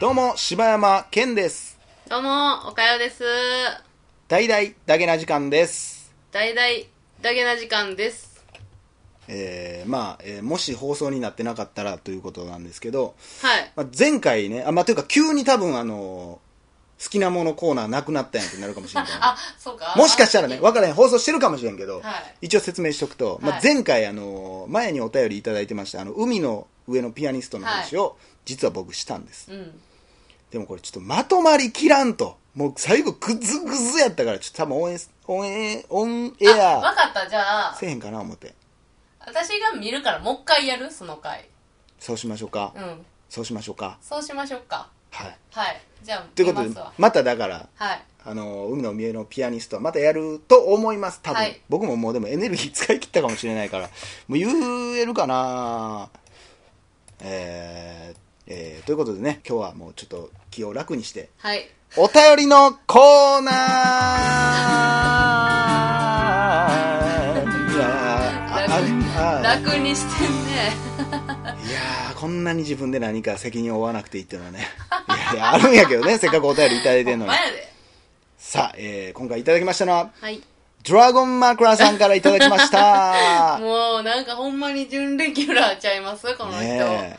どうも、柴山健です。どうも、おかよです。大々だけな時間です。大々だけな時間です。えー、まあ、えーもし放送になってなかったらということなんですけど、はい。まあ、前回ね、あ、まあ、というか急に多分あの好きなものコーナーなくなったんやってなるかもしれない。あ、そうか。もしかしたらね、わからへん、放送してるかもしれんけど、はい一応説明しとくと、まあ、はい前回、あの前にお便りいただいてました、あの、海の上のピアニストの話を、実は僕したんです。うん。でもこれちょっとまとまりきらんと。もう最後グズグズやったから、ちょっと多分オンエオンエオンエアかった。じゃあせ、えへんかな思って。私が見るからもう一回やる？その回。そうしましょうか。うん。そうしましょうか。そうしましょうか。はい。はい。じゃあ、ということで見ますわ、。まただから、はい。あの、海の上のピアニストはまたやると思います、多分。はい僕ももうでもエネルギー使い切ったかもしれないから、もう言えるかなえー、えー、ということでね、今日はもうちょっと気を楽にして、はい。お便りのコーナー いや楽にしてんね。いやーこんなに自分で何か責任を負わなくていいっていうのはねいやいやあるんやけどねせっかくお便りいただいてるのに。さあ、えー今回いただきましたのははい。ドラゴンマクラさんからいただきました もう、なんかほんまに準レギュラーちゃいますこの人。ねえ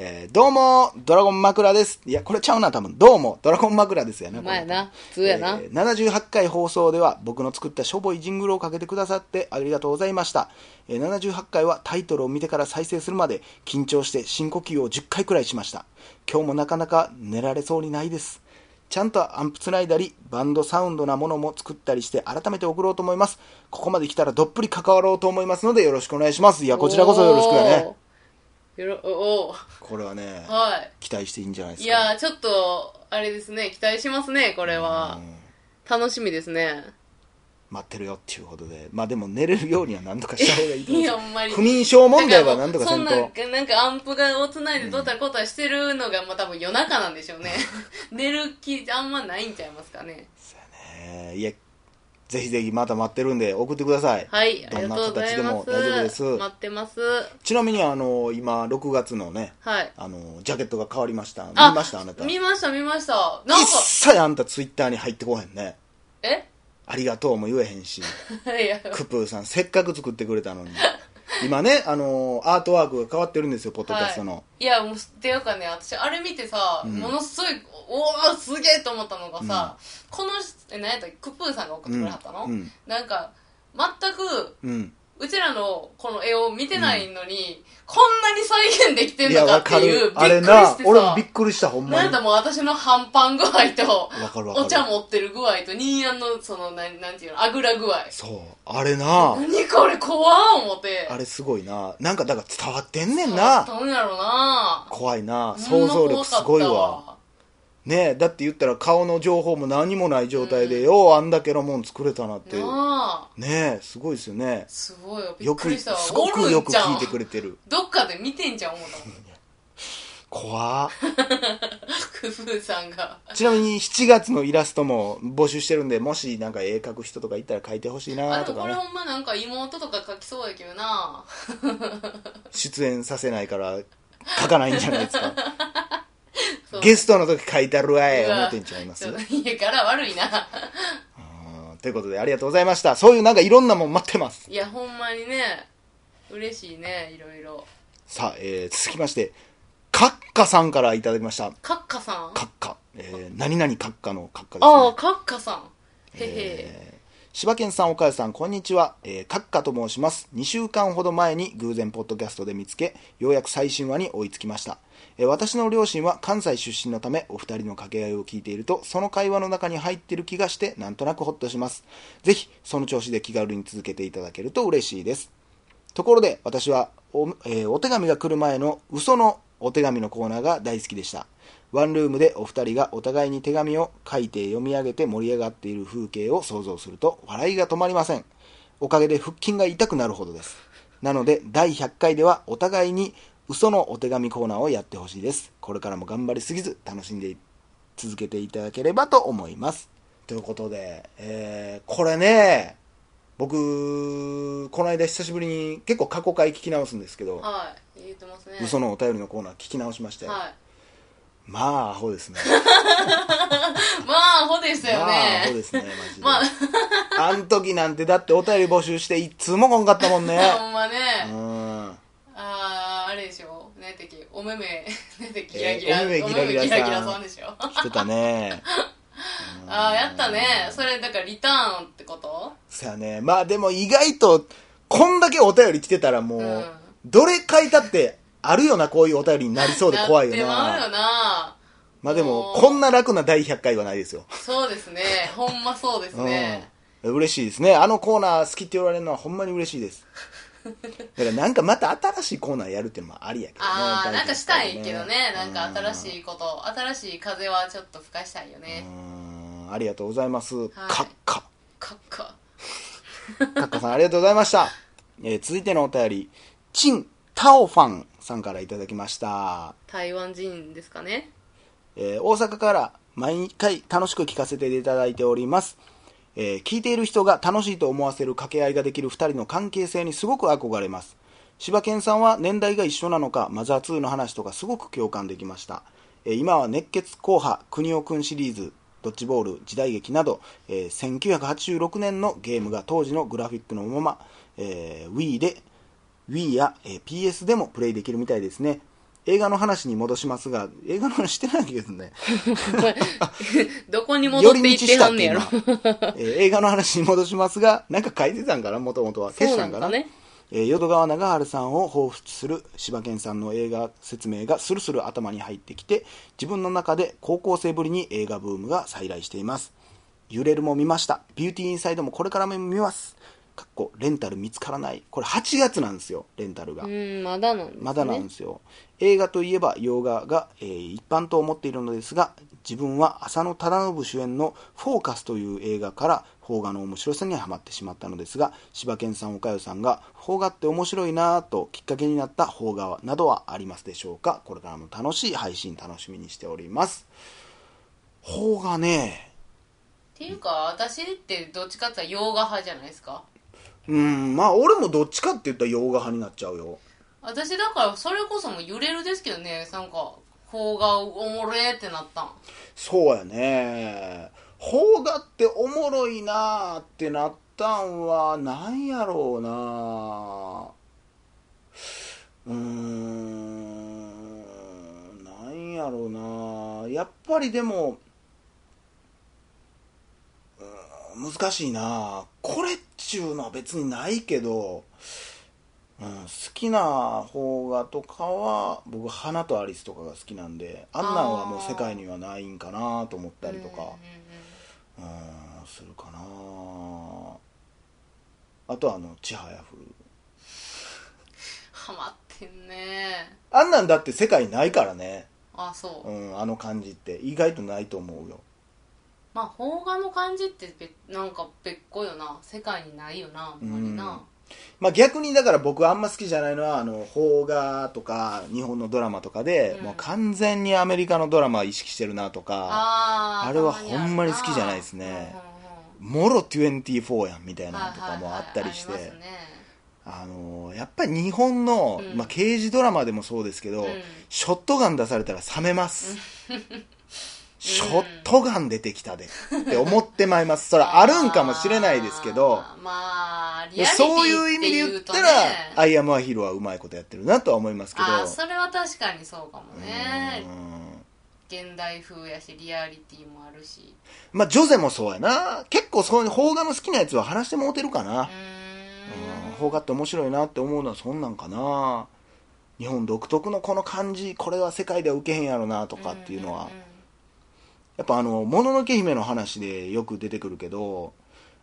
えーどうも、ドラゴン枕です。いや、これちゃうな、多分。どうも、ドラゴン枕ですよね。まやな普通やなえー78回放送では、僕の作ったしょぼいジングルをかけてくださってありがとうございました。えー78回はタイトルを見てから再生するまで、緊張して深呼吸を10回くらいしました。今日もなかなか寝られそうにないです。ちゃんとアンプつないだり、バンドサウンドなものも作ったりして、改めて送ろうと思います。ここまで来たらどっぷり関わろうと思いますので、よろしくお願いします。いや、こちらこそよろしくやね。よろ、おこれはね、ーはい。期待していいんじゃないですか。いやー、ちょっと、あれですね、期待しますね、これは。楽しみですね。待ってるよっていうことでまあでも寝れるようには何とかした方がいいと思う いや、ほんまに。不眠症問題は何とかせんとそんな、なんかアンプがをつないでどうたらこうたらしてるのが、まあ多分夜中なんでしょうね。寝る気あんまないんちゃいますかね。えーいやぜひぜひまた待ってるんで送ってくださいはい、あどんな形でも。大丈夫です待ってます。ちなみにあの今6月のねはい。あのジャケットが変わりました見あましたあなた見ました、見ました。なん一か、切あんたツイッターに入ってこへんねえ？ありがとうも言えへんし。クプーさんせっかく作ってくれたのに。今ねあのアートワークが変わってるんですよポッドキャストの、い。やもうっていうかね私あれ見てさ、ん。ものすごいおおすげえと思ったのがさ、このえ何やったっけ？クップーさんが送ってくれはったの、うん。うん。なんか全くうんうちらのこの絵を見てないのに、こんなに再現できてんのかっていうるあれびっくりなしてさ。俺もびっくりしたほんまに。なんだもう私の半パン具合とわかるわかる。お茶持ってる具合とニーヤンのそのなんなんていうのあぐら具合。そうあれな。何これ怖っ思って。あれすごいな。なんかだから伝わってんねんな。なんやろな。怖いな。想像力すごいわ。ねえだって言ったら顔の情報も何もない状態で、ようあんだけのもん作れたなってなあねえすごいですよね。すごいよ。びっよくくりした。わすごくよく聞いてくれれてる。どっかで見てんじゃん思ったもん。怖っ。クフーさんが。ちなみに7月のイラストも募集してるんでもしなんか絵描く人とかいたら描いてほしいあでもこれなとかねほんまなんか妹とか書きそうやけどな。出演させないから描かないんじゃないですか。そう。ゲストの時描いたるわいうわ。思ってんちゃいます？ちょっと家から悪いな。うんということでありがとうございました。そういうなんかいろんなもん待ってます。いやほんまにね。嬉しいねいろいろ。さあ、えー続きましてカッカさんからいただきました。カッカさん？カッカ、えー何々カッカのカッカですね。ああカッカさん。へへ、えー柴犬さん、岡谷さん、こんにちは。えー、カッカと申します。2週間ほど前に偶然ポッドキャストで見つけ、ようやく最新話に追いつきました。えー私の両親は関西出身のため、お二人の掛け合いを聞いていると、その会話の中に入っている気がして、なんとなくホッとします。ぜひ、その調子で気軽に続けていただけると嬉しいです。ところで、私はお,、えーお手紙が来る前の嘘のお手紙のコーナーが大好きでした。ワンルームでお二人がお互いに手紙を書いて読み上げて盛り上がっている風景を想像すると笑いが止まりません。おかげで腹筋が痛くなるほどです。なので、第100回ではお互いに嘘のお手紙コーナーをやってほしいです。これからも頑張りすぎず楽しんで続けていただければと思います。ということで、えー、これね、僕この間久しぶりに結構過去回聞き直すんですけどはい言ってますね嘘のお便りのコーナー聞き直しましたよ、はいまあアホですね。まあアホでしたよまあアホねですねマジで、まあ あん時なんてだってお便り募集していつもこんかったもんね。ほんまね。うん。あーあれでしょ。何やったっけお目目何やったっけギラギラ、えーお目目ギラギラギラギラさんでしょ。してたね。ああやったね。それだからリターンってこと？そやね。まあでも意外とこんだけお便り来てたらもう、うん。どれ書いたってあるよなこういうお便りになりそうで怖いよな。ってまうよな。なまあでもこんな楽な第100回はないですよ。そうですね。ほんまそうですね。うん。嬉しいですね。あのコーナー好きって言われるのはほんまに嬉しいです。だからなんかまた新しいコーナーやるっていうのもありやけどねああ第100なんかしたいけどね。回なんか新しいこと新しい風はちょっと吹かしたいようねん。ありがとうございます、カッカ。カッカ。カッカさんありがとうございました、えー続いてのお便り。チン・タオファンさんからいただきました。台湾人ですかね。えー大阪から毎回楽しく聞かせていただいております、えー聞いている人が楽しいと思わせる掛け合いができる2人の関係性にすごく憧れます。柴犬さんは年代が一緒なのかマザー2の話とかすごく共感できました、えー今は熱血硬派国尾くんシリーズドッジボール時代劇など、えー1986年のゲームが当時のグラフィックのまま、えー Wii で Wii や、えー PS でもプレイできるみたいですね。映画の話に戻しますが映画の話してないけどね。どこに戻っていってはんねやろ。えー映画の話に戻しますがなんか書いてたんかな？もともとは消したんかな？ねえー淀川長春さんを彷彿する柴犬さんの映画説明がスルスル頭に入ってきて自分の中で高校生ぶりに映画ブームが再来しています。揺れるも見ました。ビューティーインサイドもこれからも見ますかっこレンタル見つからない。これ8月なんですよレンタルが、うんまだなんですね。まだなんですよ。映画といえば洋画が、えー一般と思っているのですが自分は浅野忠信主演の「フォーカス」という映画から邦画の面白さにはまってしまったのですが柴犬さん岡代さんが邦画って面白いなぁときっかけになった邦画などはありますでしょうか？これからも楽しい配信楽しみにしております。邦画ね。っていうか私ってどっちかって言ったら洋画派じゃないですか？うんまあ俺もどっちかって言ったら洋画派になっちゃうよ。私だからそれこそもう揺れるですけどね。なんか邦画おもれーってなったん。そうやね。邦画っておもろいなーってなったんはなんやろうなうーんなんやろうなやっぱりでも難しいなこれっちゅうのは別にないけど、うん、好きな邦画とかは僕「花とアリス」とかが好きなんであんなんはもう世界にはないんかなと思ったりとかするかな。あとはあの「ちはやふるハマってんね」あんなんだって世界ないからね、あそう、うん、あの感じって。意外とないと思うよまあ邦画の感じって別なんか別個よな。世界にないよなあんまりな。まあ逆にだから僕あんま好きじゃないのはあの邦画とか日本のドラマとかで、うん。もう完全にアメリカのドラマ意識してるなとかあれはほんまに好きじゃないですね。もろ24やんみたいなのとかもあったりして、ね。あのやっぱり日本の、うん。まあ、刑事ドラマでもそうですけど、うん。ショットガン出されたら冷めます、ショットガン出てきたでって思ってまいります。それはあるんかもしれないですけど。まあそういう意味で言ったら、ね、アイアムアヒーローはうまいことやってるなとは思いますけど。それは確かにそうかもね。うん。現代風やしリアリティもあるし。まあジョゼもそうやな。結構そういう邦画の好きなやつは話してもうてるかな、邦画って面白いなって思うのはそんなんかな。日本独特のこの感じこれは世界では受けへんやろなとかっていうのは、んんんやっぱあの「もののけ姫」の話でよく出てくるけど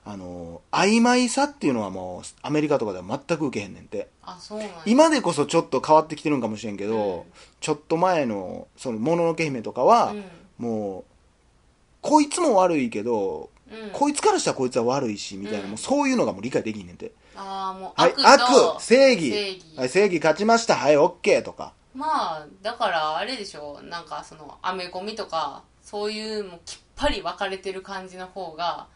あの曖昧さっていうのはもうアメリカとかでは全く受けへんねんて。あそうなんや。今でこそちょっと変わってきてるんかもしれんけど、うん。ちょっと前の「そのもののけ姫」とかは、うん。もうこいつも悪いけど、うん。こいつからしたらこいつは悪いしみたいな、うん。もうそういうのがもう理解できんねんて。ああもうはい悪正義。正義。はい、正義勝ちました。はいオッケーとか。まあだからあれでしょなんかそのアメコミとかそういうもうきっぱり分かれてる感じの方が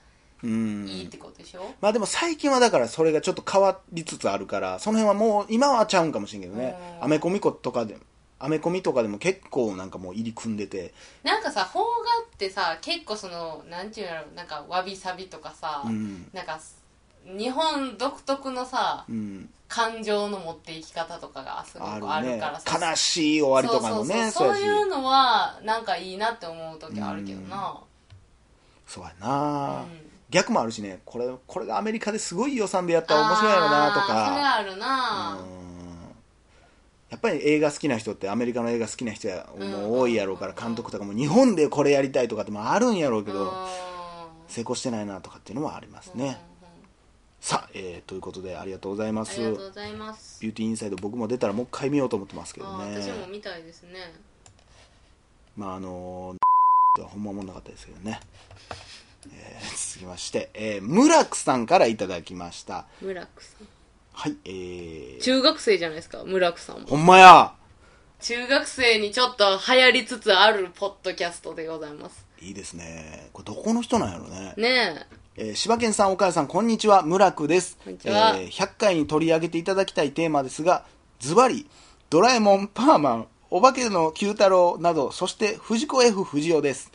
うん。いいってことでしょ、まあでも最近はだからそれがちょっと変わりつつあるからその辺はもう今はちゃうんかもしれんけどね。うん。アメコミコとかでアメコミとかでも結構なんかもう入り組んでて。なんかさ邦画ってさ結構そのなんていうんやろなんかわびさびとかさ、うん。なんか日本独特のさうん感情の持っていき方とかがすごくああるからさ。悲しい終わりとかのねそういう。のはなんかいいなって思う時あるけどな。そうやうん。な、逆もあるしね。これこれがアメリカですごい予算でやったら面白いやろなとあーそれかあるな。うん。やっぱり映画好きな人ってアメリカの映画好きな人もう多いやろうから監督とかも日本でこれやりたいとかってもあるんやろうけどうん。成功してないなとかっていうのもありますね、うんうんさあ、えーということでありがとうございまあすりがとうございます。ビューティーインサイド僕も出たらもう一回見ようと思ってますけどね。私も見たいですね。まああのー、ほんまもんなかったですけどね、えー続きまして、えー、ムラクさんからいただきました。村木さん。はいえー、中学生じゃないですか村木さんもほんまや。中学生にちょっと流行りつつあるポッドキャストでございます。いいですね。これどこの人なんやろね。ねえー柴犬さん、岡谷さん、こんにちは。村久です。こんにちはえー100回に取り上げていただきたいテーマですが、ズバリ、ドラえもん、パーマン、お化けの九太郎など、そして藤子 F 不二雄です。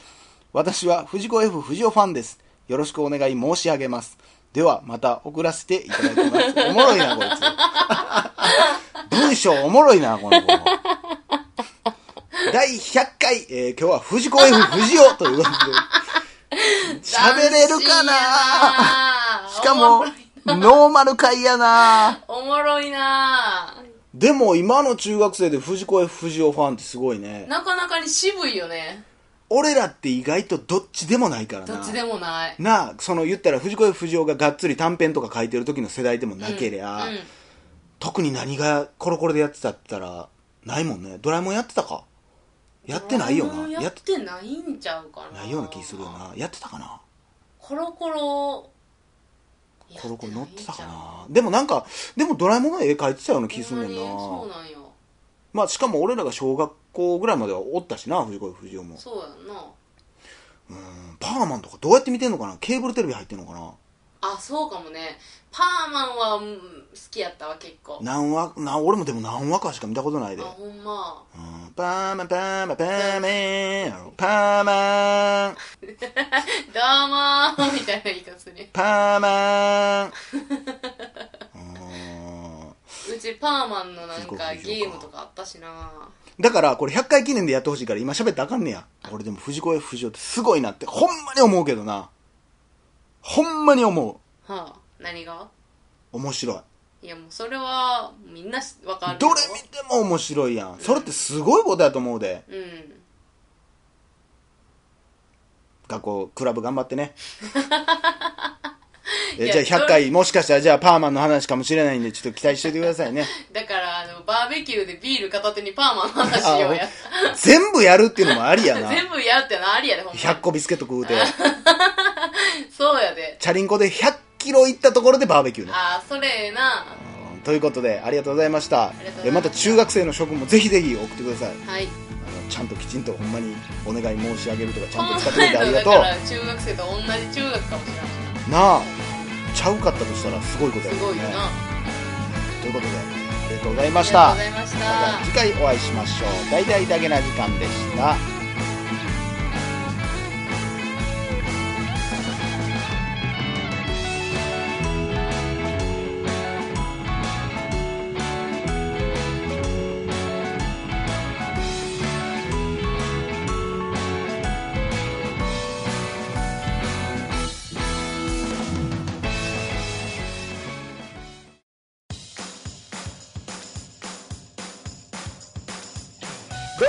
私は藤子 F 不二雄ファンです。よろしくお願い申し上げます。では、また送らせていただきます。おもろいな、こいつ。文章おもろいな、この子。第100回、えー今日は藤子 F 不二雄ということで、喋れるかな？しかも、ノーマル回やな。おもろいな。でも今の中学生で藤子 F 不二雄ファンってすごいね。なかなかに渋いよね。俺らって意外とどっちでもないからな。どっちでもない。なあ、その言ったら藤子 F 不二雄ががっつり短編とか書いてる時の世代でもなけりゃ、うん。特に何がコロコロでやってたって言ったら、ないもんね。ドラえもんやってたか？やってないよな。やってないんちゃうかな。ないような気するよな。やってたかな。コロコロ。コロコロ乗ってたかな。でもなんか、でもドラえもんの絵描いてたような気すんねんな。そうなんよ。まあしかも俺らが小学校ぐらいまではおったしな藤子不二雄も。そうやんな。うんパーマンとかどうやって見てんのかな。ケーブルテレビ入ってんのかなあそうかもね。パーマンはうん好きやったわ結構。何話な俺もでも何話かしか見たことないで、あほんま。うん、パーマンパーマンパーマン。パーマン。どうもーみたいな言い方する。パーマン。うん。うちパーマンのなんかゲームとかあったしな。だからこれ100回記念でやってほしいから今喋ったらあかんねや。俺でも藤子 F 不二雄ってすごいなってほんまに思うけどなほんまに思う。はあ何が？面白い。いやもうそれはみんなしわかるよ。どれ見ても面白いやん。それってすごいことやと思うで。うん。学校クラブ頑張ってね。えじゃあ100回もしかしたらじゃあパーマンの話かもしれないんでちょっと期待しておいてくださいね。だからあのバーベキューでビール片手にパーマンの話しようや。全部やるっていうのもありやな。全部やるってのありやでほんま100個ビスケット食うてそうやで。チャリンコで100キロ行ったところでバーベキューね。ああそれええな。うんということでありがとうございました。ました。えまた中学生の諸君もぜひぜひ送ってください。はい。ちゃんときちんとほんまにお願い申し上げるとかちゃんと使ってくれてありがとう。だから中学生と同じ中学かもしれないなあちゃうかったとしたらすごいことやね。すごいよな。ということでありがとうございまありがとうしたございました。また次回お会いしましょう。大々だけな時間でした